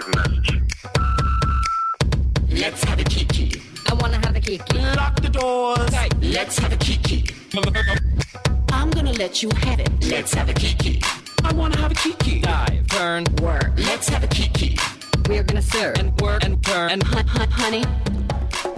Leave a message. Let's have a kiki. I wanna have a kiki. Lock the doors. Let's have a kiki. I'm gonna let you have it. Let's have a kiki. I wanna have a kiki. dive, turn, Work. Let's have a kiki. We're gonna serve. and work and turn and Hun- hun- honey,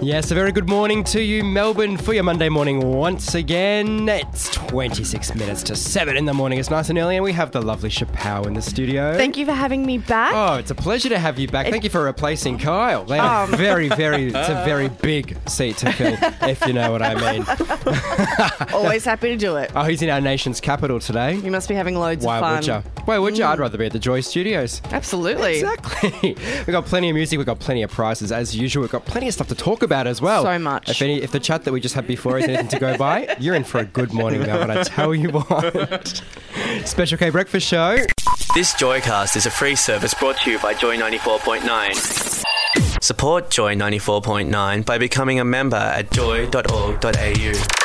Yes, a very good morning to you, Melbourne, for your Monday morning once again. It's 26 minutes to 7 in the morning. It's nice and early, and we have the lovely Chappelle in the studio. Thank you for having me back. Oh, it's a pleasure to have you back. Thank you for replacing Kyle. They are Um. very, very, it's a very big seat to fill, if you know what I mean. Always happy to do it. Oh, he's in our nation's capital today. You must be having loads Why of fun. would you? Why would you? I'd rather be at the Joy Studios. Absolutely. Exactly. We've got plenty of music. We've got plenty of prizes as usual. We've got plenty of stuff to talk about as well. So much. If any, if the chat that we just had before is anything to go by, you're in for a good morning, Melbourne. I tell you what. Special K Breakfast Show. This Joycast is a free service brought to you by Joy 94.9. Support Joy 94.9 by becoming a member at joy.org.au. We've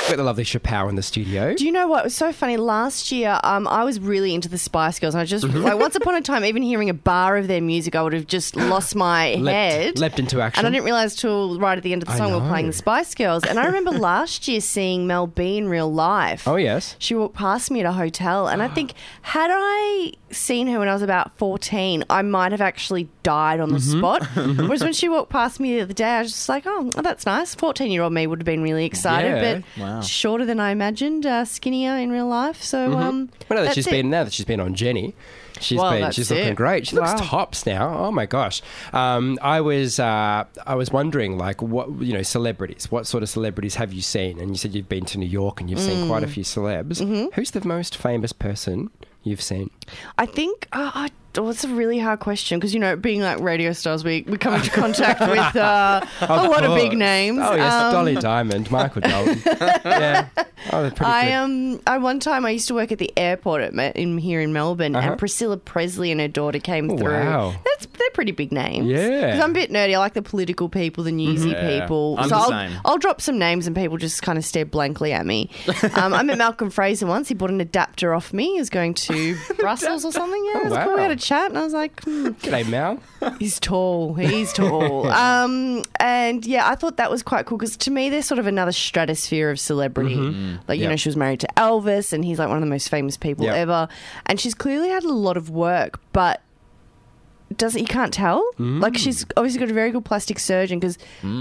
got the lovely Chappelle in the studio. Do you know what was so funny? Last year, um, I was really into the Spice Girls, and I just Mm-hmm. like once upon a time, even hearing a bar of their music, I would have just lost my Leapt- head. leapt into action. And I didn't realize till right at the end of the I song we were know. playing the Spice Girls. And I remember last year seeing Mel B in real life. Oh, yes. She walked past me at a hotel, and I think had I seen her when I was about fourteen, I might have actually died on the Mm-hmm. spot. Whereas when she walked past me the other day, I was just like, "Oh, that's nice." Fourteen-year-old me would have been really excited, Yeah. but shorter than I imagined, uh, skinnier in real life. So, um, Well, now that she's it. been now that she's been on Jenny, she's Well, been she's looking it. great. She looks tops now. Oh my gosh! Um, I was uh, I was wondering like what you know celebrities. What sort of celebrities have you seen? And you said you've been to New York and you've seen quite a Mm. few celebs. Mm-hmm. Who's the most famous person you've seen? I think uh, I, oh, it's a really hard question because you know, being like radio stars, we, we come into contact with uh, a lot of big names. Oh yes, Um, Dolly Diamond, Michael Dalton. yeah, oh, they're pretty I good. um I one time I used to work at the airport at, Me- in here in Melbourne, Uh-huh. and Priscilla Presley and her daughter came Oh, through. wow. That's they're pretty big names. Yeah. 'Cause I'm a bit nerdy. I like the political people, the newsy Yeah. people. I'm so the I'll, same. I'll drop some names and people just kind of stare blankly at me. Um, I met Malcolm Fraser once. He bought an adapter off me. He was going to Brussels or something. Yeah, it was cool. We wow. had a chat, and I was like. Hmm. G'day, Mal. He's tall. He's tall. um, and yeah, I thought that was quite cool because to me, they're sort of another stratosphere of celebrity. Like, you Mm-hmm. Yep. know, she was married to Elvis and he's like one of the most famous people Yep. ever. And she's clearly had a lot of work, but doesn't you can't tell Mm. like she's obviously got a very good plastic surgeon because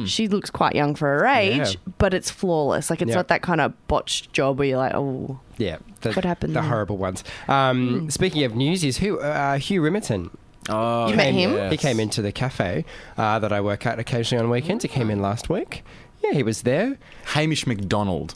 she looks quite young for her age Yeah. but it's flawless like it's Yep. not that kind of botched job where you're like oh Yeah, the, What happened The there? horrible ones. Um, Speaking of newsies, who uh, Hugh Riminton. Oh, You met him? yes. He came into the cafe uh, that I work at occasionally on weekends. He came in last week. Yeah, he was there. Hamish McDonald.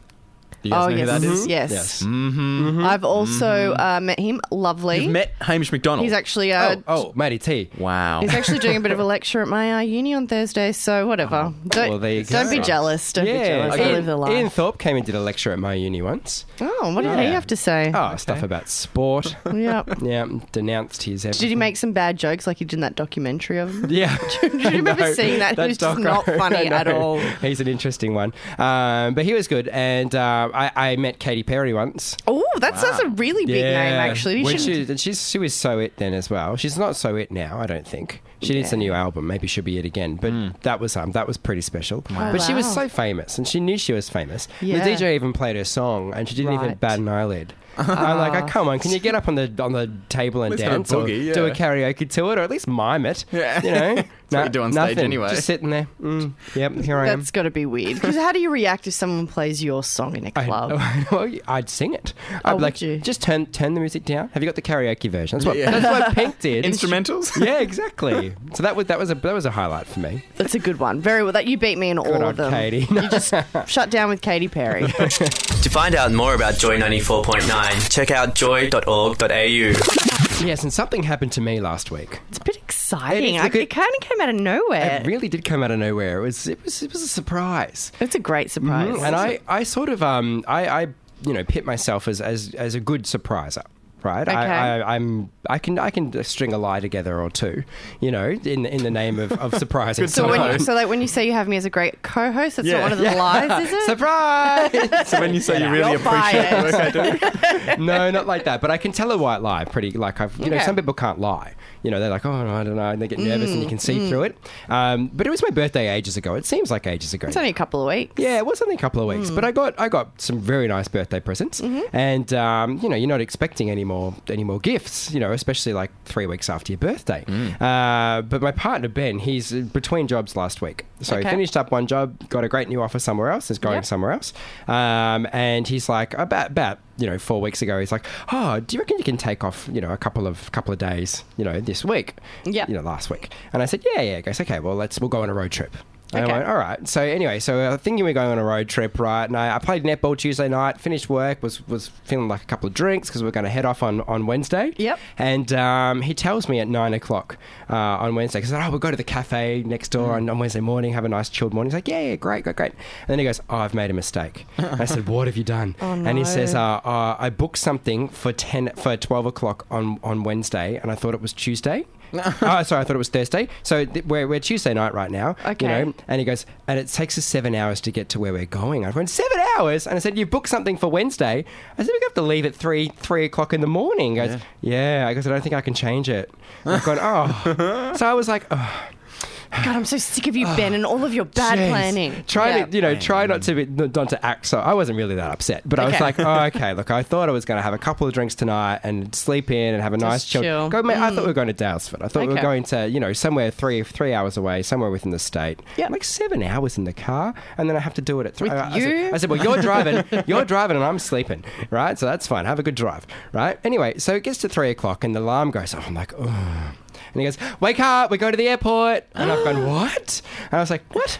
You guys oh know yes who that is? yes, Yes. Mm-hmm. i've also uh, met him lovely You've met Hamish McDonald. he's actually uh, Oh, oh, Matty T. wow. He's actually doing a bit of a lecture at my uh, uni on Thursday, so whatever. don't Oh, well, there you don't be jealous. Don't be jealous. Ian, live the life. Ian Thorpe came and did a lecture at my uni once. oh, what did he have to say? Oh, stuff about sport. Yeah. yeah, denounced his. Did he make some bad jokes like he did in that documentary of him? Yeah. Did you remember seeing that? It was just not funny at all. He's an interesting one. Um, but he was good. And uh, I, I met Katy Perry once. Oh, that's, that's a really big name, actually. You When shouldn't- she, she's, she was so it then as well. She's not so it now, I don't think. She needs a new album. Maybe she'll be it again. But that was um, that was pretty special. But she was wow. so famous, and she knew she was famous. Yeah. The DJ even played her song, and she didn't even Right. bat an eyelid. I'm like, oh, come on, can you get up on the on the table and At least have a dance or boogie, do a karaoke to it, or at least mime it? Yeah. You know, what you do on stage nothing. anyway. Just sitting there. Mm, yep, here I am. That's got to be weird. Because how do you react if someone plays your song in a I- club? well, I'd sing it. Oh, I'd would like you? just turn turn the music down. Have you got the karaoke version? That's what Yeah. that's what Pink did. Instrumentals? yeah, exactly. So that was that was a that was a highlight for me. That's a good one. Very well. That you beat me in all Good of them. Katie. You just shut down with Katy Perry. To find out more about Joy 94.9, 90.9. Check out joy.org.au. Yes, and something happened to me last week. It's a bit exciting. It is I, a good- it kind of came out of nowhere. It really did come out of nowhere. It was it was it was a surprise. it's a great surprise. Mhm. And I, I sort of um I, I you know pit myself as as, as a good surpriser. Right, Okay. I, I, I'm. I can. I can string a lie together or two, you know, in in the name of, of surprising. so, when you, so like when you say you have me as a great co-host, that's Yeah. not one of the lies, is it? surprise! So when you say you really You're appreciate the work I do, no, not like that. But I can tell a white lie pretty. Like I've, you know, some people can't lie. You know, they're like, oh, no, I don't know, and they get nervous, and you can Mm, see through it. Um, but it was my birthday ages ago. It seems like ages ago. It's only a couple of weeks. Yeah, it was only a couple of weeks, Hmm. but I got I got some very nice birthday presents, Mm-hmm. and um, you know you're not expecting any more any more gifts, you know, especially like three weeks after your birthday. Uh, but my partner Ben, he's between jobs last week, so he finished up one job, got a great new offer somewhere else, is going Yep. somewhere else, um, and he's like about about you know four weeks ago, he's like, oh, do you reckon you can take off you know a couple of couple of days, you know, this week, yeah. You know, last week, and I said, yeah, yeah, he goes, okay, well let's we'll go on a road trip. And Okay. I went, all right. So anyway, so I was thinking we are going on a road trip, right? And I, I played netball Tuesday night, finished work, was was feeling like a couple of drinks because we are going to head off on, on Wednesday. Yep. And um, he tells me at nine o'clock uh, on Wednesday, because oh, we'll go to the cafe next door on, on Wednesday morning, have a nice chilled morning. He's like, yeah, yeah, great, great, great. And then he goes, oh, I've made a mistake. I said, what have you done? And he says, uh, uh, I booked something for ten for twelve o'clock on on Wednesday, and I thought it was Tuesday. oh, sorry, I thought it was Thursday. So th- we're, we're Tuesday night right now. Okay. You know, and he goes, and it takes us seven hours to get to where we're going. I went, seven hours? And I said, you booked something for Wednesday. I said, we have to leave at three three o'clock in the morning. He goes, yeah. I goes, I don't think I can change it. I've gone, oh. so I was like, oh. God, I'm so sick of you, Ben, and all of your bad Jeez. planning. Try Yeah. to, you know, try not to be, not to act so. I wasn't really that upset, but I was like, oh, okay. Look, I thought I was going to have a couple of drinks tonight and sleep in and have a nice chill. chill. Go, mate, I thought we were mm. going to Daylesford. I thought we were going to, you know, somewhere three three hours away, somewhere within the state. Yeah, like seven hours in the car, and then I have to do it at three. With I, I you? said, I said, well, you're driving, you're driving, and I'm sleeping, right? So that's fine. Have a good drive, right? Anyway, so it gets to three o'clock, and the alarm goes off. I'm like, oh. And he goes, wake up, we go to the airport. And I've gone, what? And I was like, what?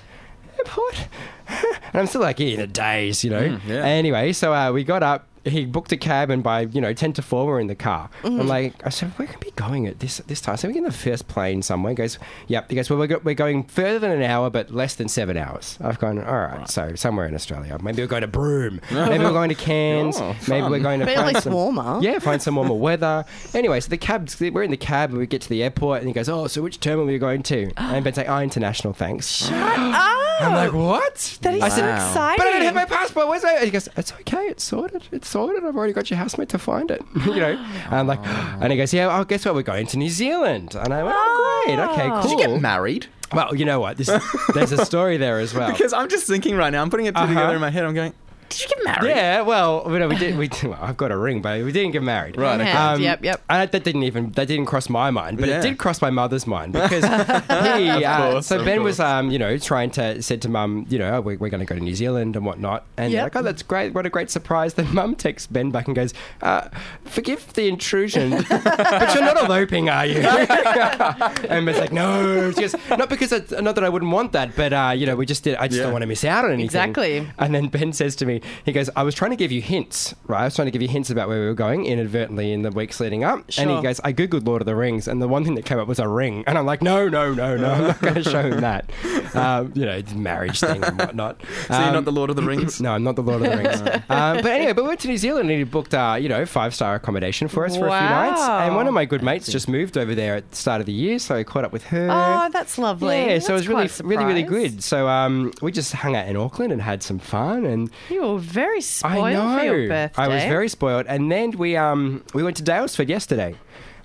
Airport? and I'm still like in a daze, you know? yeah. Anyway, so uh, we got up. He booked a cab, and by you know ten to four, we're in the car. Mm-hmm. I'm like, I said, we're gonna be going at this this time. So we get in the first plane somewhere. He goes, yep. He goes, well, we're, go- we're going further than an hour, but less than seven hours. I've gone, all right. So somewhere in Australia. Maybe we're going to Broome. Maybe we're going to Cairns. Oh, Maybe we're going to But find least some, warmer. Yeah, find some warmer weather. Anyway, so the cabs, we're in the cab, and we get to the airport, and he goes, oh, so which terminal are you going to? And Ben's like, oh, international, thanks. shut up I'm like, what? That is I so said, exciting. but I don't have my passport. Where's my? He goes, it's okay. It's sorted. It's sorted. I've already got your housemate to find it. you know. And I'm like, and he goes, yeah. Oh, guess what? We're going to New Zealand. And I went, oh, great. Okay, cool. did you get married? well, you know what? This, there's a story there as well. Because I'm just thinking right now, I'm putting it Uh-huh. together in my head. I'm going, did you get married? Yeah, well, you know, we did. We well, I've got a ring, but we didn't get married. Right, okay. Yeah. yep, yep. And that didn't even that didn't cross my mind, but Yeah. it did cross my mother's mind because he. uh, course, so of Ben was, um, you know, trying to said to mum, you know, oh, we're, we're going to go to New Zealand and whatnot, and Yep. like, oh, that's great. What a great surprise! Then mum texts Ben back and goes, uh, "Forgive the intrusion, but you're not eloping, are you?" and Ben's like, "No, she goes, not because it's, not that I wouldn't want that, but uh, you know, we just did. I just Yeah. don't want to miss out on anything." Exactly. And then Ben says to me, he goes, I was trying to give you hints, right? I was trying to give you hints about where we were going inadvertently in the weeks leading up. And he goes, I Googled Lord of the Rings, and the one thing that came up was a ring. And I'm like, no, no, no, no, I'm not going to show him that. Um, you know, marriage thing and whatnot. So you're Um, not the Lord of the Rings? no, I'm not the Lord of the Rings. um, but anyway, but we went to New Zealand and he booked, uh, you know, five star accommodation for us for a few nights. And one of my good mates just moved over there at the start of the year, so I caught up with her. Oh, that's lovely. Yeah, so it was really, really, really good. So um, we just hung out in Auckland and had some fun, and You were very spoiled I know for your birthday. I was very spoiled. And then we um we went to Daylesford yesterday.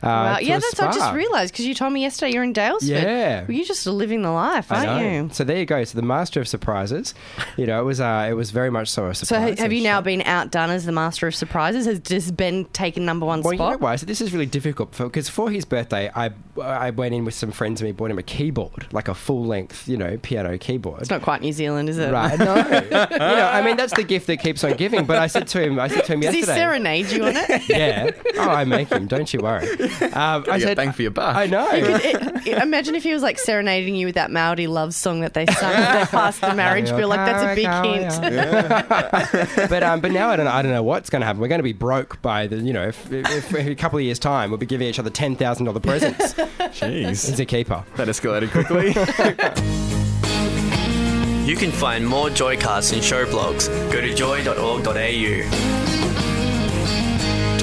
Uh, Wow. Yeah, that's I just realised because you told me yesterday you're in Daylesford. Yeah. Well, you're just living the life, aren't you? So there you go. So the master of surprises. You know, it was uh, it was very much so a surprise. ha- have you now been outdone as the master of surprises? Has just Ben taken number one spot? Well, you know why? So this is really difficult because for his birthday, I I went in with some friends and we bought him a keyboard, like a full length, you know, piano keyboard. It's not quite New Zealand, is it? Right? No, you know, I mean that's the gift that keeps on giving. But I said to him, I said to him Does he yesterday. serenade you on it? Yeah. Oh, I make him. Don't you worry. Um, I I said, bang for your buck. I know. It- it- imagine if he was like serenading you with that Maori love song that they sung when they passed the marriage bill. Like that's a big hint. but um, but now I don't know, I don't know what's going to happen. We're going to be broke by the you know if, if, if in a couple of years time we'll be giving each other ten thousand dollar presents. Jeez. He's a keeper. That escalated quickly. You can find more Joycasts and show blogs. Go to joy.org.au.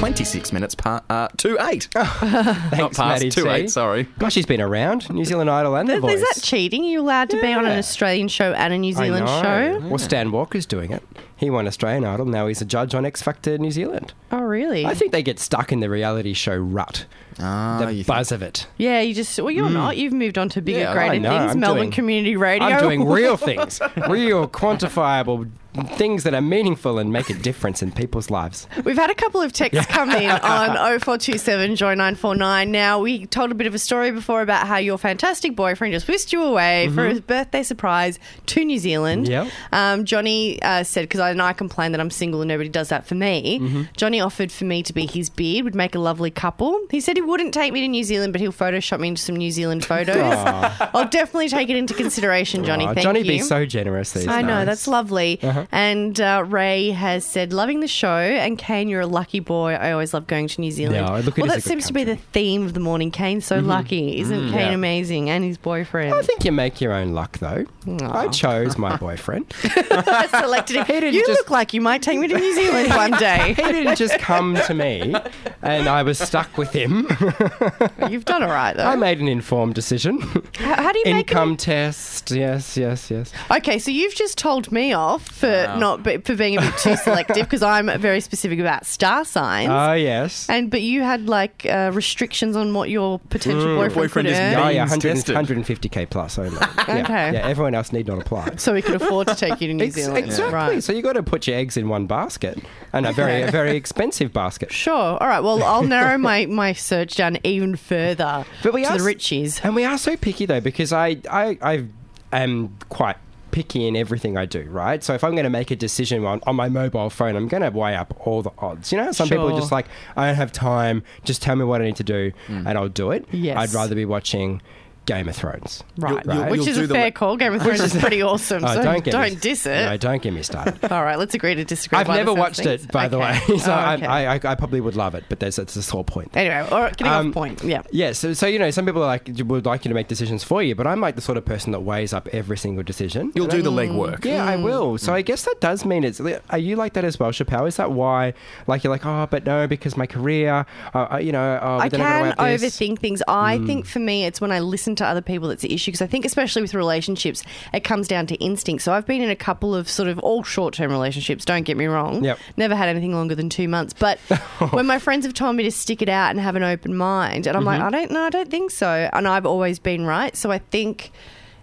26 minutes pa- uh, to 8. Not Thanks, past, Maddie to T. 8, sorry. Gosh, he's been around New Zealand Idol and The Voice. Is that cheating? Are you allowed to be on an Yeah. Australian show and a New I Zealand know. show? Well, Stan Walker's doing it. He won Australian Idol. Now he's a judge on X Factor New Zealand. Oh, really? I think they get stuck in the reality show rut. Ah, the you buzz of it. yeah, you just well, you're not. You've moved on to bigger, Yeah, I greater know. things. I'm Melbourne doing- Community Radio. I'm doing real things, real quantifiable things that are meaningful and make a difference in people's lives. We've had a couple of texts come in on 0427 Joy 949. Now, we told a bit of a story before about how your fantastic boyfriend just whisked you away for his birthday surprise to New Zealand. Yep. Um, Johnny uh, said, because I, and I complain that I'm single and nobody does that for me. Johnny offered for me to be his beard, would make a lovely couple. He said he wouldn't take me to New Zealand, but he'll Photoshop me into some New Zealand photos. I'll definitely take it into consideration, Johnny. Aw, Thank Johnny you. be so generous these I know, that's lovely. And uh, Ray has said, loving the show. And Kane, you're a lucky boy. I always love going to New Zealand. Yeah, look, well, that seems to be the theme of the morning. Kane's so lucky. Isn't Kane Yeah. amazing? And his boyfriend. I think you make your own luck, though. I chose my boyfriend. I selected him. didn't You just- look like you might take me to New Zealand one day. he didn't just come to me, and I was stuck with him. You've done all right, though. I made an informed decision. how, how do you make Income an- test. Yes, yes, yes. Okay, so you've just told me off for not be- for being a bit too selective because I'm very specific about star signs. Oh, yes. and but you had like uh, restrictions on what your potential boyfriend, boyfriend could is earn. Oh, yeah, Means 100, tested. 150k plus only. Yeah, Okay. Yeah, everyone else need not apply. so we could afford to take you to New Ex- Zealand. exactly. Right. So you got to put your eggs in one basket, and a very, a very expensive basket. Sure. All right. Well, I'll narrow my, my search down even further But we to are the s- Richies. And we are so picky though, because I, I, I am quite picky in everything I do, right? So if I'm going to make a decision on, on my mobile phone, I'm going to weigh up all the odds. You know, some people are just like, I don't have time, just tell me what I need to do, mm. and I'll do it. Yes. I'd rather be watching Game of Thrones. Right. you'll- Which you'll is do a the fair le- call. Game of Thrones is pretty awesome. Oh, so don't get me, diss it. No, don't get me started. All right. Let's agree to disagree. I've by the never sounds of watched things. it, by the Okay. way, so Oh, I, okay. I, I, I probably would love it, but there's that's the sore point. Anyway, all right, getting Um, off point. Yeah. Yeah, so, so you know, some people are like would like you to make decisions for you, but I'm like the sort of person that weighs up every single decision. You'll do I- the legwork. Yeah, I will. So I guess that does mean it's. Are you like that as well, Chappelle? Is that why? Like you're like, oh, but no, because my career, uh, uh, you know, oh, I then gotta can weigh up this." overthink things. I think for me, it's when I listen to other people that's the issue. Because I think, especially with relationships, it comes down to instinct. So I've been in a couple of sort of all short term relationships. Don't get me wrong. Yep. Never had anything longer than two months. But when my friends have told me to stick it out and have an open mind, and I'm Mm-hmm. like, I don't know, I don't think so. And I've always been right. So I think.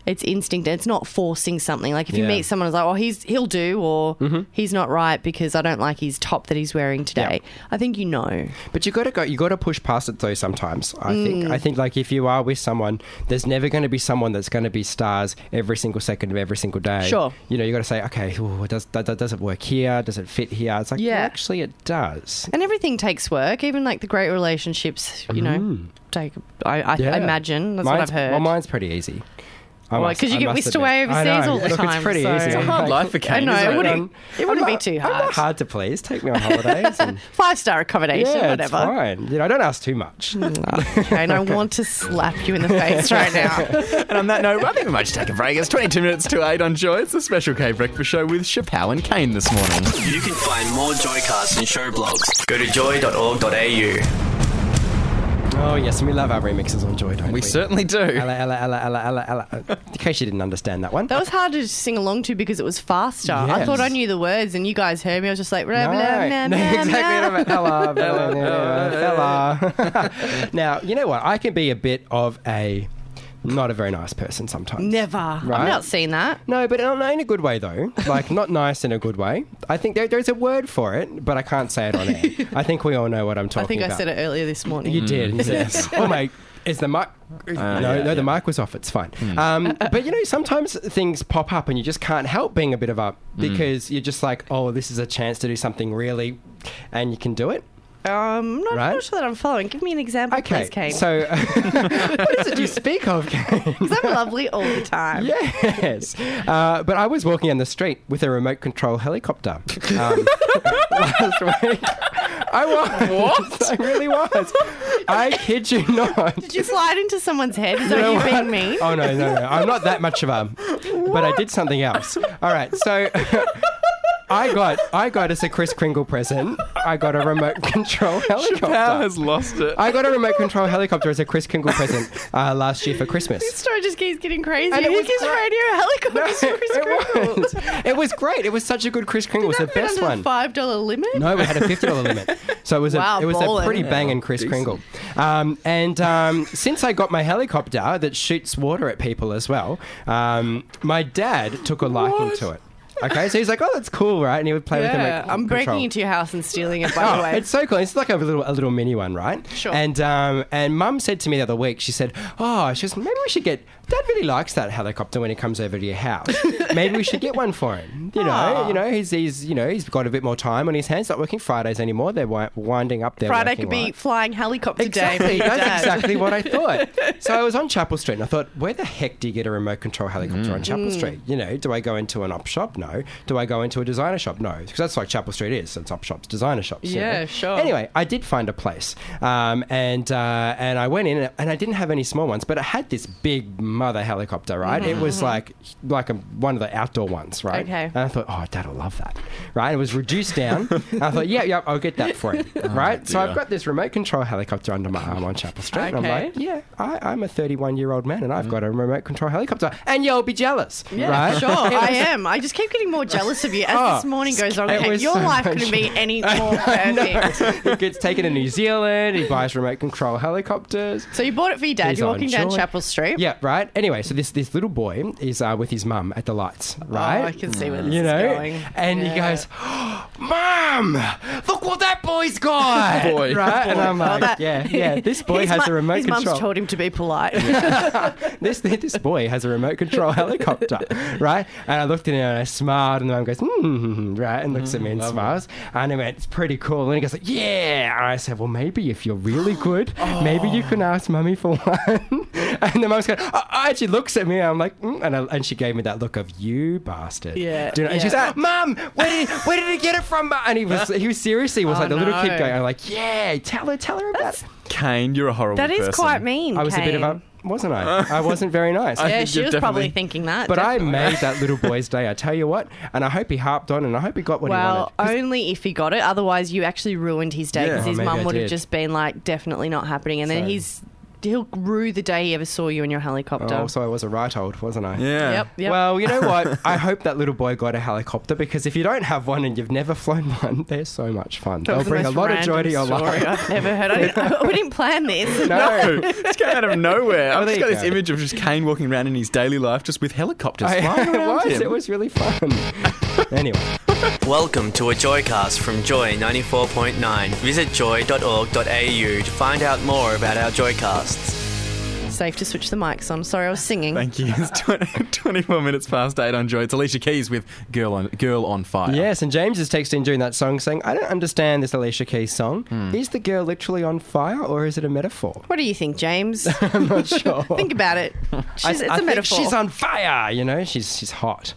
It's instinct. It's not forcing something. Like if you Yeah. meet someone who's like, "Oh, he's he'll do," or Mm-hmm. "He's not right because I don't like his top that he's wearing today." I think you know. But you got to go. You got to push past it though. Sometimes I Mm. think. I think like if you are with someone, there's never going to be someone that's going to be stars every single second of every single day. Sure. You know, you got to say, okay, ooh, does that, that does it work here? Does it fit here? It's like, Yeah. well, actually, it does. And everything takes work, even like the great relationships, you know, take. I, I Mm. Yeah. imagine that's mine's, what I've heard. Well, mine's pretty easy. I Well, 'cause you I get whisked away overseas all the Look, time, It's pretty so- easy. It's a I'm hard life for Kane, I know, isn't it it? wouldn't, it wouldn't I'm be not- too I'm hard. not hard to please. Take me on holidays. And, Five star accommodation, yeah, whatever. it's fine. You know, I don't ask too much. Mm, okay, and I want to slap you in the face right now. And on that note, I think we might just take a break. It's 22 minutes to 8 on Joy. It's the Special K Breakfast Show with Chappelle and Kane this morning. You can find more Joycasts and show blogs. Go to joy.org.au. Oh yes, and we love our remixes on Joy, don't we? We certainly do. Ella, Ella, Ella, Ella, Ella, Ella. In case you didn't understand that one. That was hard to sing along to because it was faster. I Yes. thought I knew the words, and you guys heard me. I was just like, blah, No, blah, blah, no, blah, exactly. blah. Ella, Ella, fella. now, you know what? I can be a bit of a not a very nice person sometimes. Never. Right? I've not seen that. No, but in in a good way though. Like not nice in a good way. I think there, there's a word for it, but I can't say it on air. I think we all know what I'm talking about. I think about. I said it earlier this morning. You did. Mm. Yes. oh mate, is the mic? Uh, no, yeah, no, the mic was off. It's fine. Hmm. Um, but you know, sometimes things pop up, and you just can't help being a bit of a hmm. because you're just like, oh, this is a chance to do something really, and you can do it. Um, I'm not, Right? not sure that I'm following. Give me an example, Okay, please, Kane. so what is it you speak of, Kane? Because I'm lovely all the time. Yes, uh, but I was walking down the street with a remote control helicopter um, last week. I was. What? I really was. I kid you not. Did you slide into someone's head? Is that You know you being mean? Oh no, no, no! I'm not that much of a. But I did something else. All right, so. I got, I got as a Chris Kringle present. I got a remote control helicopter. Chappelle has lost it. I got a remote control helicopter as a Chris Kringle present uh, last year for Christmas. This story just keeps getting crazy. And it was gives great. radio helicopters to Chris Kringle? it was. It was great. It was such a good Chris Kringle. It was the fit best under one. five dollar limit. No, we had a fifty dollar limit, so it was Wow, a it was ballin'. a pretty banging Chris Kringle. Um, and um, since I got my helicopter that shoots water at people as well, um, my dad took a liking to it. Okay, so he's like, "Oh, that's cool, right?" And he would play with the Yeah, I'm breaking control. into your house and stealing it. By the way, it's so cool. It's like a little a little mini one, right? Sure. And um, and Mum said to me the other week, she said, "Oh, she goes, maybe we should get. Dad really likes that helicopter when he comes over to your house. maybe we should get one for him. You know, Aw. you know, he's he's you know he's got a bit more time on his hands. Not working Fridays anymore. They're wi- winding up their Friday could be life. flying helicopter day. Exactly, your that's exactly what I thought. So I was on Chapel Street and I thought, where the heck do you get a remote control helicopter on Mm. Chapel Street? You know, do I go into an op shop? No. Do I go into a designer shop? No. Because that's like Chapel Street is. It's op shops, designer shops. you Yeah, know. sure. Anyway, I did find a place, um, and uh, and I went in and I didn't have any small ones, but it had this big mother helicopter. Right, it was like like a, one of the outdoor ones. Right. Mm-hmm. Okay. And I thought, oh, Dad will love that. Right. It was reduced down. and I thought, yeah, yeah, I'll get that for him. right. So. I've got this remote control helicopter under my arm on Chapel Street. And I'm like, yeah, I, I'm a 31 year old man and I've got a remote control helicopter, and you'll be jealous. Yeah, right? sure. I am. I just keep getting more jealous of you as Oh, this morning goes on. it was your so life couldn't be any more perfect. he gets taken to New Zealand. He buys remote control helicopters. So you bought it for your dad. He's You're walking down. Chapel Street. Yeah, right. Anyway, so this this little boy is uh, with his mum at the lights, right? Oh, I can see where this you is know, going. and he Yeah. goes, "Mum, look what that boy's got!" Boy. right? And I'm Oh, like, that- "Yeah, yeah, this boy has mu- a remote His control." His mum's told him to be polite. this this boy has a remote control helicopter, right? And I looked at him and I smiled, and the mum goes, mm, right, and looks at me and smiles, and I went, "It's pretty cool." And he goes, like, "Yeah," and I said, "Well, maybe if you're really good, maybe you can ask mummy for one." and the mum's going, oh, and she looks at me, and I'm like, mm, and I, and she gave me that look of you bastard, Yeah, Do you know? And she's like, "Mum, where did where did he get it from?" And he was he was seriously was Oh, like the little kid going, "I'm like, yeah, tell her, tell her about it." Kane, you're a horrible that is person. quite mean. I was a bit of a, wasn't I? I wasn't very nice. Yeah, she was probably thinking that. But I made that little boy's day, I tell you what. And I hope he harped on and I hope he got what Well, he Well, only if he got it. Otherwise, you actually ruined his day Yeah. because Oh, his maybe I mum would have just been like, definitely not happening. And then So- he's he'll rue the day he ever saw you in your helicopter. oh, so I was a right old, wasn't I? Yeah. Yep. Yep. Well, you know what? I hope that little boy got a helicopter because if you don't have one and you've never flown one, they're so much fun. That They'll was the bring a lot of joy to your story life. I've never heard. I didn't, we didn't plan this. No. it's came out of nowhere. I've there just got you this go. image of just Kane walking around in his daily life just with helicopters I- flying it was. him. It was really fun. anyway, Welcome to a Joycast from Joy 94.9. Visit joy.org.au to find out more about our Joycasts. Safe to switch the mics on. Sorry, I was singing. Thank you. It's 20, 24 minutes past 8 on Joy. It's Alicia Keys with Girl on Girl on Fire. yes, and James is texting during that song saying, I don't understand this Alicia Keys song. Hmm. Is the girl literally on fire or is it a metaphor? What do you think, James? I'm not sure. think about it. She's, I, it's I a think metaphor. she's on fire, you know? She's, she's hot.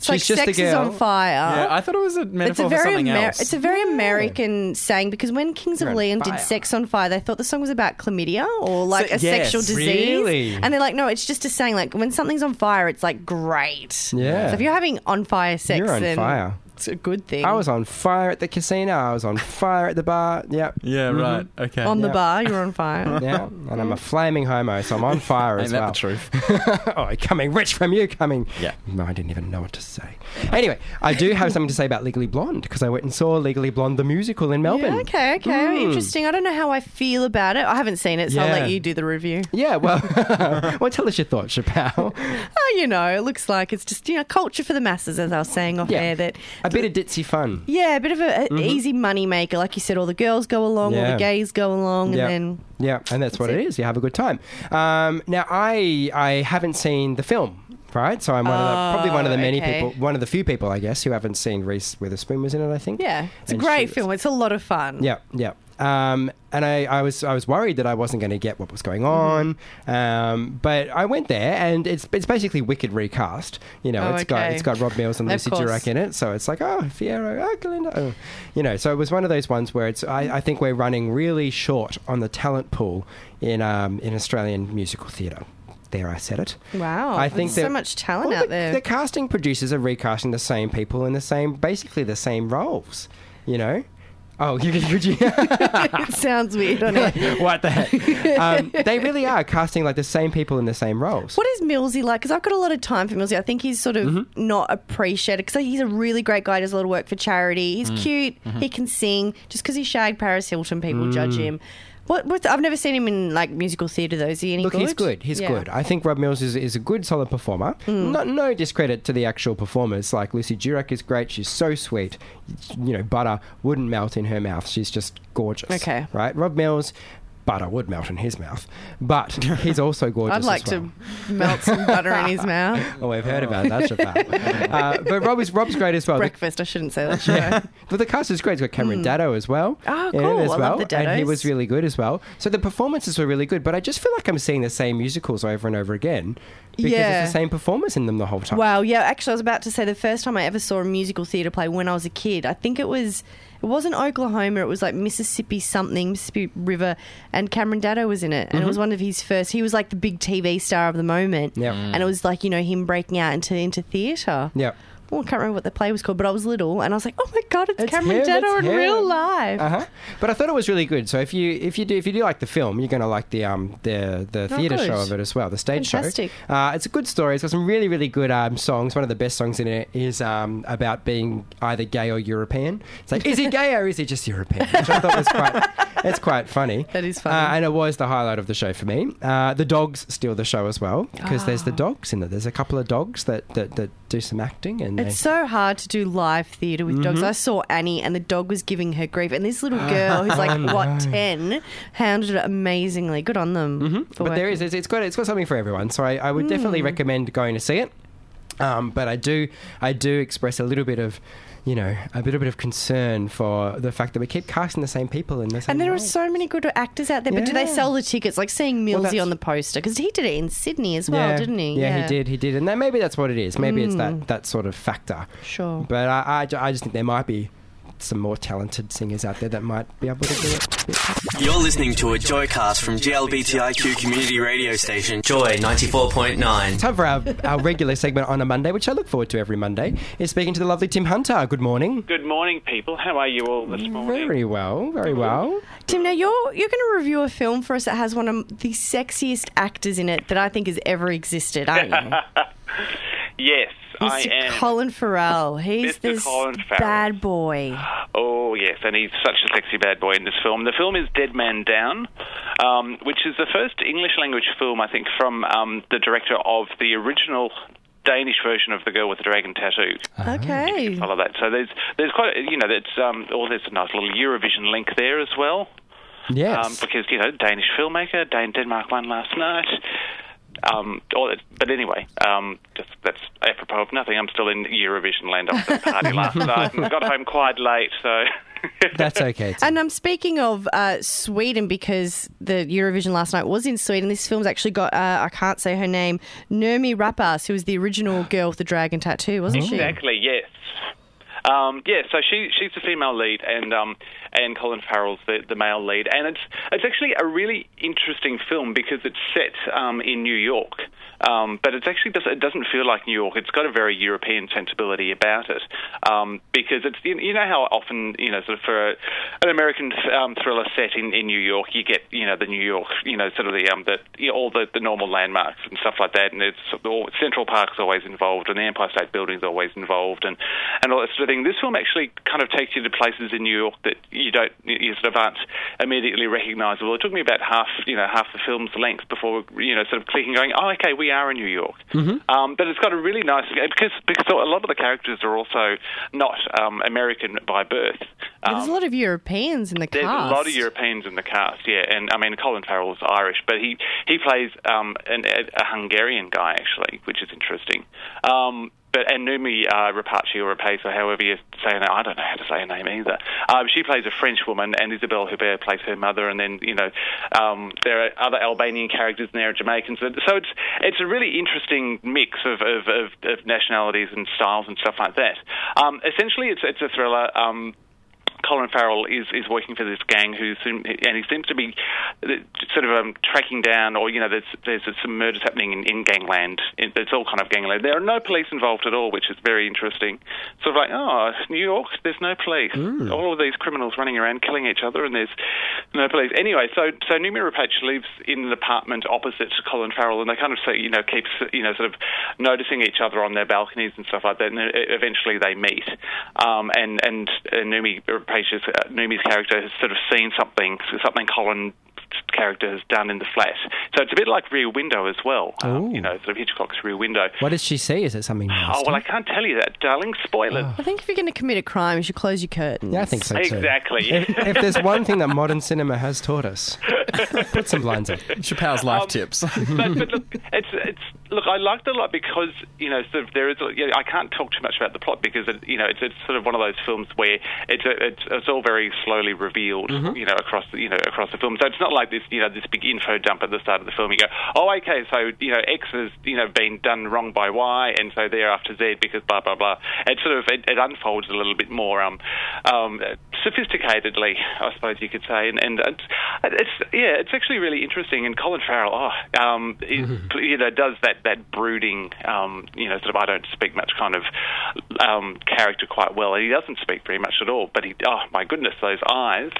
It's like she's just a sex is on fire. Yeah, I thought it was a it's metaphor a for very something Amer- else. it's a very American saying because when Kings of You're on Leon fire. did "Sex on Fire," they thought the song was about chlamydia or like Se- a yes, sexual disease, really? and they're like, "No, it's just a saying. Like when something's on fire, it's like great. Yeah. So if you're having on fire sex, You're on then fire. It's a good thing. I was on fire at the casino. I was on fire at the bar. Yep. yeah, right. Okay. on the Yeah. bar. You're on fire. Yeah, and I'm a flaming homo, so I'm on fire Ain't as that well. the truth? oh, coming rich from you, coming. Yeah. No, I didn't even know what to say. Anyway, I do have something to say about Legally Blonde because I went and saw Legally Blonde the musical in Melbourne. Yeah, okay, okay, Mm. interesting. I don't know how I feel about it. I haven't seen it, so I'll Yeah. let you do the review. Yeah, well, well, tell us your thoughts, Chappelle. Oh, you know, it looks like it's just you know culture for the masses, as I was saying off Yeah. air. That A bit of ditzy fun. Yeah, a bit of an easy money maker. Like you said, all the girls go along, all Mm-hmm. The gays go along, Yeah. and then Yeah, and that's, what it it. is. You have a good time. Um, now, I I haven't seen the film right? So I'm one of the probably one of the Oh, many okay. people, one of the few people, I guess, who haven't seen Reese Witherspoon was in it. I think. Yeah, it's a great film. It's a lot of fun. Yeah, yeah. Um, and I, I was I was worried that I wasn't going to get what was going on, Mm-hmm. um, but I went there, and it's it's basically Wicked recast. You know, Oh, it's got it's got Rob Mills and Lucy. Durack in it, so it's like oh Fiyero, oh Glinda, oh. you know. So it was one of those ones where it's I, I think we're running really short on the talent pool in um, in Australian musical theatre. There, I said it. Wow, I think there's so much talent well, out the, there. The casting producers are recasting the same people in the same, basically the same roles. You know. Oh, you could you? it sounds weird on it. what the heck? Um, they really are casting like the same people in the same roles. What is Millsy like? Because I've got a lot of time for Millsy. I think he's sort of Mm-hmm. not appreciated because he's a really great guy. Does a lot of work for charity. He's Mm. cute. Mm-hmm. He can sing. Just because he shagged Paris Hilton, people Mm. judge him. What? What's, I've never seen him in like musical theatre though. Is he any Look, good? he's good. He's Yeah. good. I think Rob Mills is, is a good, solid performer. Hmm. Not, no discredit to the actual performers. Like Lucy Durack is great. She's so sweet. You know, butter wouldn't melt in her mouth. She's just gorgeous. Okay. Right? Rob Mills, butter would melt in his mouth. But he's also gorgeous. I'd like well. to melt some butter in his mouth. Oh, we've heard about that, uh, but Rob is, Rob's great as well. The- Breakfast. I shouldn't say that. Should I? But the cast is great. It's got Cameron Daddo as well. Oh, cool. As I well. love the And he was really good as well. So the performances were really good. But I just feel like I'm seeing the same musicals over and over again because Yeah. it's the same performers in them the whole time. Wow, yeah. Actually, I was about to say the first time I ever saw a musical theatre play when I was a kid. I think it was. It wasn't Oklahoma. It was like Mississippi something, Mississippi River, and Cameron Daddo was in it. And it was mm-hmm. one of his first. He was like the big TV star of the moment. Yep. And it was like you know him breaking out into into theatre. Yep. Well, I can't remember what the play was called, but I was little and I was like, oh my god, it's, It's Cameron him, it's in real life. Uh huh. But I thought it was really good. So if you if you do if you do like the film, you're going to like the um the the theatre Oh, good. show of it as well, the stage Fantastic. show. Uh, it's a good story. It's got some really really good um, songs. One of the best songs in it is um about being either gay or European. It's like is he gay or is he just European? Which I thought was quite it's quite funny. That is funny. Uh, and it was the highlight of the show for me. Uh, the dogs steal the show as well because there's Ah. the dogs in it. There's a couple of dogs that that, that do some acting and they, It's so hard to do live theatre with Mm-hmm. dogs. I saw Annie and the dog was giving her grief, and this little Ah, girl who's like what ten handled it amazingly. Good on them. Mm-hmm. but there working. is it's, got it's got something for everyone. So I, I would Hmm. definitely recommend going to see it. Um, but I do I do express a little bit of you know a little bit of concern for the fact that we keep casting the same people in the same. And there are so many good actors out there, but do they sell the tickets? Like seeing Well, Millsy that's- on the poster because he did it in Sydney as well, didn't he? Yeah, he did. He did, and maybe that's what it is. Maybe it's Hmm. that that sort of factor. Sure. But I, I, I just think there might be some more talented singers out there that might be able to do it. You're listening to a Joycast from GLBTIQ community radio station Joy 94.9. Time for our, our regular segment on a Monday, which I look forward to every Monday, is speaking to the lovely Tim Hunter. Good morning. Good morning, people. How are you all this morning? Very well, very well. Tim, now you're you're going to review a film for us that has one of the sexiest actors in it that I think has ever existed, aren't you? Yes, I Mr. am. Colin Farrell. He's Mr. this Colin Farrell. bad boy. Oh, yes, and he's such a sexy bad boy in this film. The film is Dead Man Down, um, which is the first English language film, I think, from um, the director of the original Danish version of The Girl with the Dragon Tattoo. Okay. Follow that. So there's there's quite a- you know there's um oh there's a nice little Eurovision link there as well. Yes. um, because you know Danish filmmaker, Dan- Denmark won last night. Um, all that, but anyway, um, just, that's apropos of nothing. I'm still in Eurovision land after the party last night and got home quite late. So That's okay. Tim. And I'm speaking of uh, Sweden because the Eurovision last night was in Sweden. This film's actually got, uh, I can't say her name, Noomi Rapace, who was the original girl with the dragon tattoo, wasn't she? Exactly. Yes. Um, yeah. So she she's the female lead, and um, and Colin Farrell's the, the male lead, and it's it's actually a really interesting film because it's set um, in New York, um, but it's actually does, it doesn't feel like New York. It's got a very European sensibility about it um, because it's you know how often you know sort of for an American um, thriller set in, in New York, you get you know the New York you know sort of the um the you know, all the, the normal landmarks and stuff like that, and it's all, Central Park's always involved, and the Empire State Building's always involved, and and all that sort of thing. This film actually kind of takes you to places in New York that you don't you sort of aren't immediately recognisable. It took me about half you know half the film's length before you know sort of clicking, going, oh okay, we are in New York. Um, but it's got a really nice because because a lot of the characters are also not um, American by birth. There's a lot of Europeans in the cast There's a lot of Europeans in the cast, yeah, and I mean Colin Farrell's Irish, but he he plays um, an, a Hungarian guy actually, which is interesting. Um, but and Noomi uh, Rapace or Rapace, or however you say her name, I don't know how to say her name either. Um, she plays a French woman, and Isabelle Huppert plays her mother, and then you know um, there are other Albanian characters and there are Jamaicans. So it's it's a really interesting mix of, of, of, of nationalities and styles and stuff like that. Um, essentially, it's it's a thriller. Um, Colin Farrell is, is working for this gang who seem, and he seems to be uh, sort of um, tracking down, or you know, there's there's some murders happening in, in gangland. It's all kind of gangland. There are no police involved at all, which is very interesting. Sort of like, oh, New York, there's no police. All of these criminals running around killing each other, and there's no police. Anyway, so so Noomi Rapace lives in an apartment opposite to Colin Farrell, and they kind of say, you know, keeps you know, sort of noticing each other on their balconies and stuff like that. And eventually they meet, um, and and uh, Noomi Rapace's uh, Noomi's character has sort of seen something, something Colin character has done in the flat. So it's a bit like Rear Window as well. Um, you know, sort of Hitchcock's Rear Window. What does she see? Is it something Oh well, I can't tell you that, darling. Spoilers. I think if you're going to commit a crime, you should close your curtains. yeah, I think so too. Exactly. If, if there's one thing that modern cinema has taught us, put some blinds up. Chappelle's life tips. but, but look, it's it's look. I liked it a lot because you know, sort of there is. a- You know, I can't talk too much about the plot because it, you know it's, it's sort of one of those films where it's a, it's, it's all very slowly revealed. You know, across the, you know across the film. So it's not like this you know this big info dump at the start of the film. You go, oh okay, so you know X has you know been done wrong by Y, and so they're after Z because blah blah blah. It sort of it, it unfolds a little bit more um, um, sophisticatedly, I suppose you could say, and, and it's, it's yeah, it's actually really interesting. And Colin Farrell, oh, um, is, you know, does that that brooding, um, you know, sort of I don't speak much kind of um, character quite well. He doesn't speak very much at all, but he, oh my goodness, those eyes.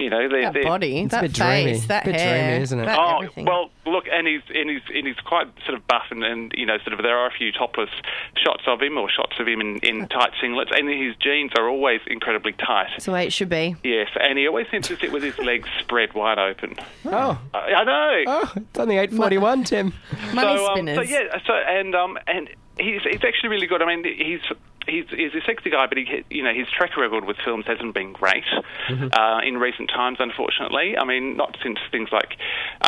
You know, they're, That they're, body, It's a that bit dreamy. face, that Bit hair, dreamy, isn't it? that Oh everything. well, look, and he's and he's and he's quite sort of buff, and, and you know, sort of there are a few topless shots of him or shots of him in, in tight singlets, and his jeans are always incredibly tight. That's the way it should be. Yes, and he always seems to sit with his legs spread wide open. Oh, I, I know. oh, it's only eight forty-one, Tim. Money so, um, spinners. so yeah, so and um and he's he's actually really good. I mean, he's. He's, he's a sexy guy, but he, you know his track record with films hasn't been great uh, in recent times, unfortunately. I mean, not since things like,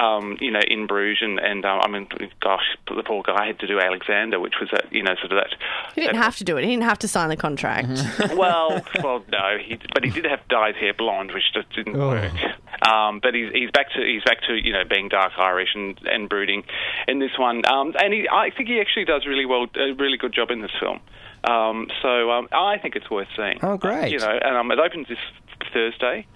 um, you know, In Bruges and, and uh, I mean, gosh, the poor guy had to do Alexander, which was a, you know, sort of that. he didn't have to do it. He didn't have to sign the contract. well, well, no, he, but he did have dyed hair blonde, which just didn't Oh. work. Um, but he's, he's back to he's back to you know being dark Irish and, and brooding in this one, um, and he, I think he actually does really well, a really good job in this film. Um, so um, I think it's worth seeing. Oh, great. you know, and um, it opens this Thursday,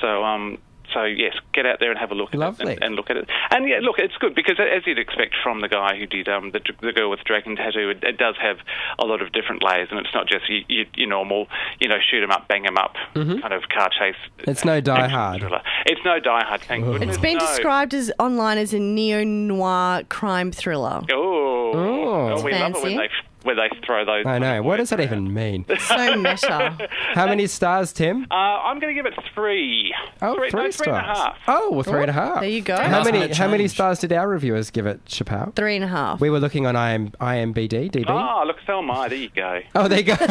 so. Um, so yes, get out there and have a look at Lovely. it and, and look at it. And yeah, look, it's good because as you'd expect from the guy who did um, the, the girl with the dragon tattoo, it, it does have a lot of different layers, and it's not just you, you, your normal, you know, shoot 'em up, bang 'em up kind of car chase. Mm-hmm. It's no Die Hard. thriller. It's no Die Hard. Thank goodness. It's been no. described as online as a neo noir crime thriller. Oh, Oh. we love it when they where they throw those. I know. What does that around. even mean? So meta. How many stars, Tim? Uh, I'm going to give it three. Oh, three, three no, three and a stars. half. Oh, well, three and a half. There you go. How many? How many stars did our reviewers give it, Chappelle? Three and a half. We were looking on IM, IMBD, DB. Oh, look, so am I. There you go. Oh, there you go.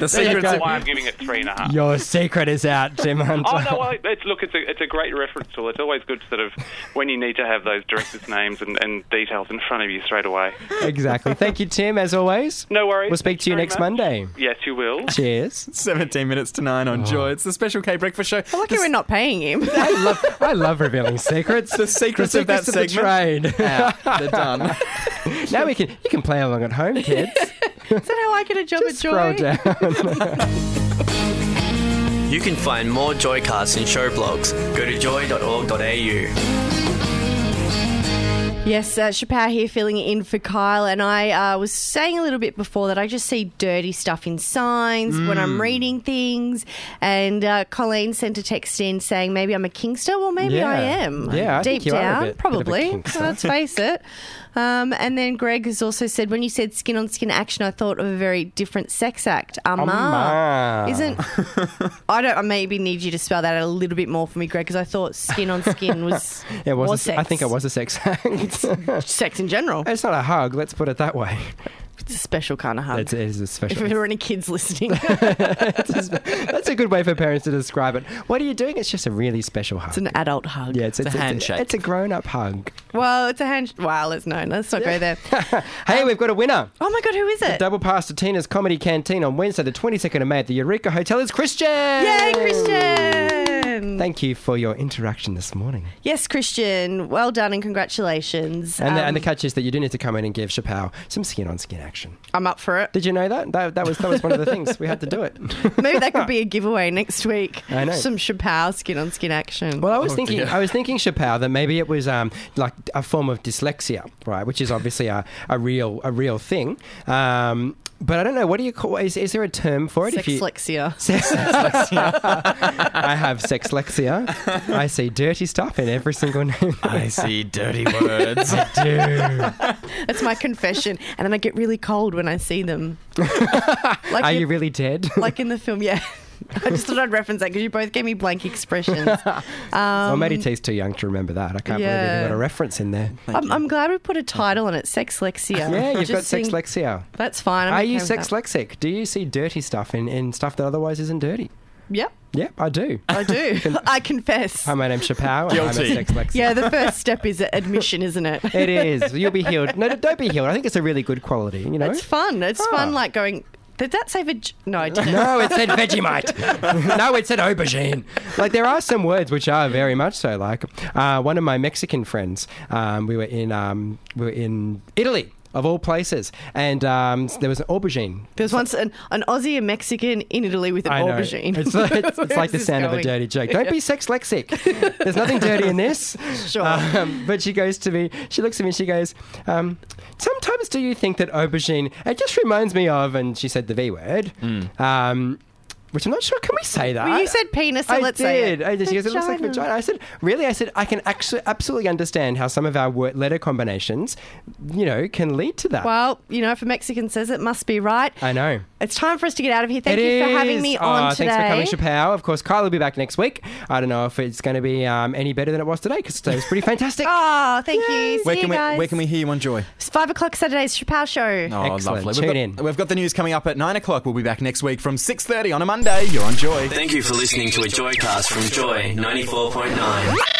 The secret's That's of why I'm giving it three and a half. Your secret is out, Tim Hunter. Oh no! Well, it's, look, it's a it's a great reference tool. It's always good, sort of, when you need to have those directors' names and, and details in front of you straight away. Exactly. Thank you, Tim, as always. No worries. We'll speak to you next much. Monday. Yes, you will. Cheers. 17 minutes to 9 Oh. on Joy. It's the Special K Breakfast Show. I lucky we're not paying him. I love, I love revealing secrets. The secrets of that secrets of the trade. Out. Ah, they're done. now we can you can play along at home, kids. Is that how I get a job Just at scroll Joy? down. You can find more Joycasts and show blogs. Go to joy.org.au. Yes, uh, Chappelle here filling in for Kyle. And I uh, was saying a little bit before that I just see dirty stuff in signs when Mm. I'm reading things. And uh, Colleen sent a text in saying maybe I'm a Kingster. Well, maybe Yeah. I am. Yeah, I Deep think you are a down, bit- bit of a probably. Let's face it. Um, and then Greg has also said when you said skin on skin action, I thought of a very different sex act. Ama. Ama. Isn't. I don't. I maybe need you to spell that out a little bit more for me, Greg, because I thought skin on skin was. It was. was a, sex. I think it was a sex act. sex in general. it's not a hug. Let's put it that way. It's a special kind of hug. It's, it is a special. if there were any kids listening, That's a good way for parents to describe it. What are you doing? It's just a really special hug. it's an adult hug. yeah, it's, it's, a it's handshake. It's a grown-up hug. Well, it's a hand. Wow, let's no, let's not go there. Hey, um, we've got a winner. Oh my god, who is it? Double pass to Tina's Comedy Canteen on Wednesday, the 22nd of May at the Eureka Hotel is Christian. Yay, Christian! Thank you for your interaction this morning. yes, Christian. Well done and congratulations. And, the, Um, and the catch is that you do need to come in and give Chappelle some skin on skin action. I'm up for it. Did you know that? That, that was that was one of the things we had to do it. Maybe that could be a giveaway next week. I know. Some Chappelle skin on skin action. Well, I was Oh, thinking, dear. I was thinking, Chappelle, that maybe it was um, like a form of dyslexia, right? Which is obviously a, a real a real thing. Um, but I don't know. What do you call? Is, is there a term for it? Sexlexia. Sex sexlexia. I have sexlexia. I see dirty stuff in every single name. I see dirty words. I do. That's my confession. And then I get really cold when I see them. like Are in- you really dead? like in the film? Yeah. I just thought I'd reference that because you both gave me blank expressions. well, Matty T's too young to remember that. I can't believe yeah. you got a reference in there. I'm, I'm glad we put a title on it, sexlexia. Yeah, you've got Just think- sexlexia. That's fine. I'm Are okay you with that. sexlexic? Do you see dirty stuff in, in stuff that otherwise isn't dirty? Yep, Yep, I do. I do. I confess. Hi, my name's Chappelle. and I'm Guilty. a sexlexic. yeah, the first step is admission, isn't it? It is. You'll be healed. No, don't be healed. I think it's a really good quality. You know. It's fun. It's Ah. fun, like going. Did that say veg? No, it didn't. No, it said Vegemite. no, it said aubergine. Like there are some words which are very much so. Like uh, one of my Mexican friends, um, we were in um, we were in Italy. Of all places, and um, there was an aubergine. There was once an, an Aussie and Mexican in Italy with an I know. aubergine. It's, like- it's, it's like the this sound of a dirty joke. Don't be sex lexic. There's nothing dirty in this. Sure. Um, but she goes to me, she looks at me and she goes, um, Sometimes do you think that aubergine, it just reminds me of, and she said the V word, um, which I'm not sure, can we say that? Well, you said penis, so I let's did. say it. I did. She goes, it looks like Vagina. I said, really? I said, I can actually absolutely understand how some of our word, letter combinations, you know, can lead to that. Well, you know, if a Mexican says it, must be right. I know. It's time for us to get out of here. Thank It you for is. having me Oh, on today. Thanks for coming, Chappelle. Of course, Kyle will be back next week. I don't know if it's going to be um, any better than it was today because today was pretty fantastic. Oh, thank you. See Where you can we guys. where can we hear you on Joy? It's five o'clock Saturday's Chappelle Show. Oh, Excellent. lovely. Tune we've got, in. We've got the news coming up at nine o'clock. We'll be back next week from six thirty on a Monday. You're on Joy. Thank you for listening to a Joycast from Joy 94.9.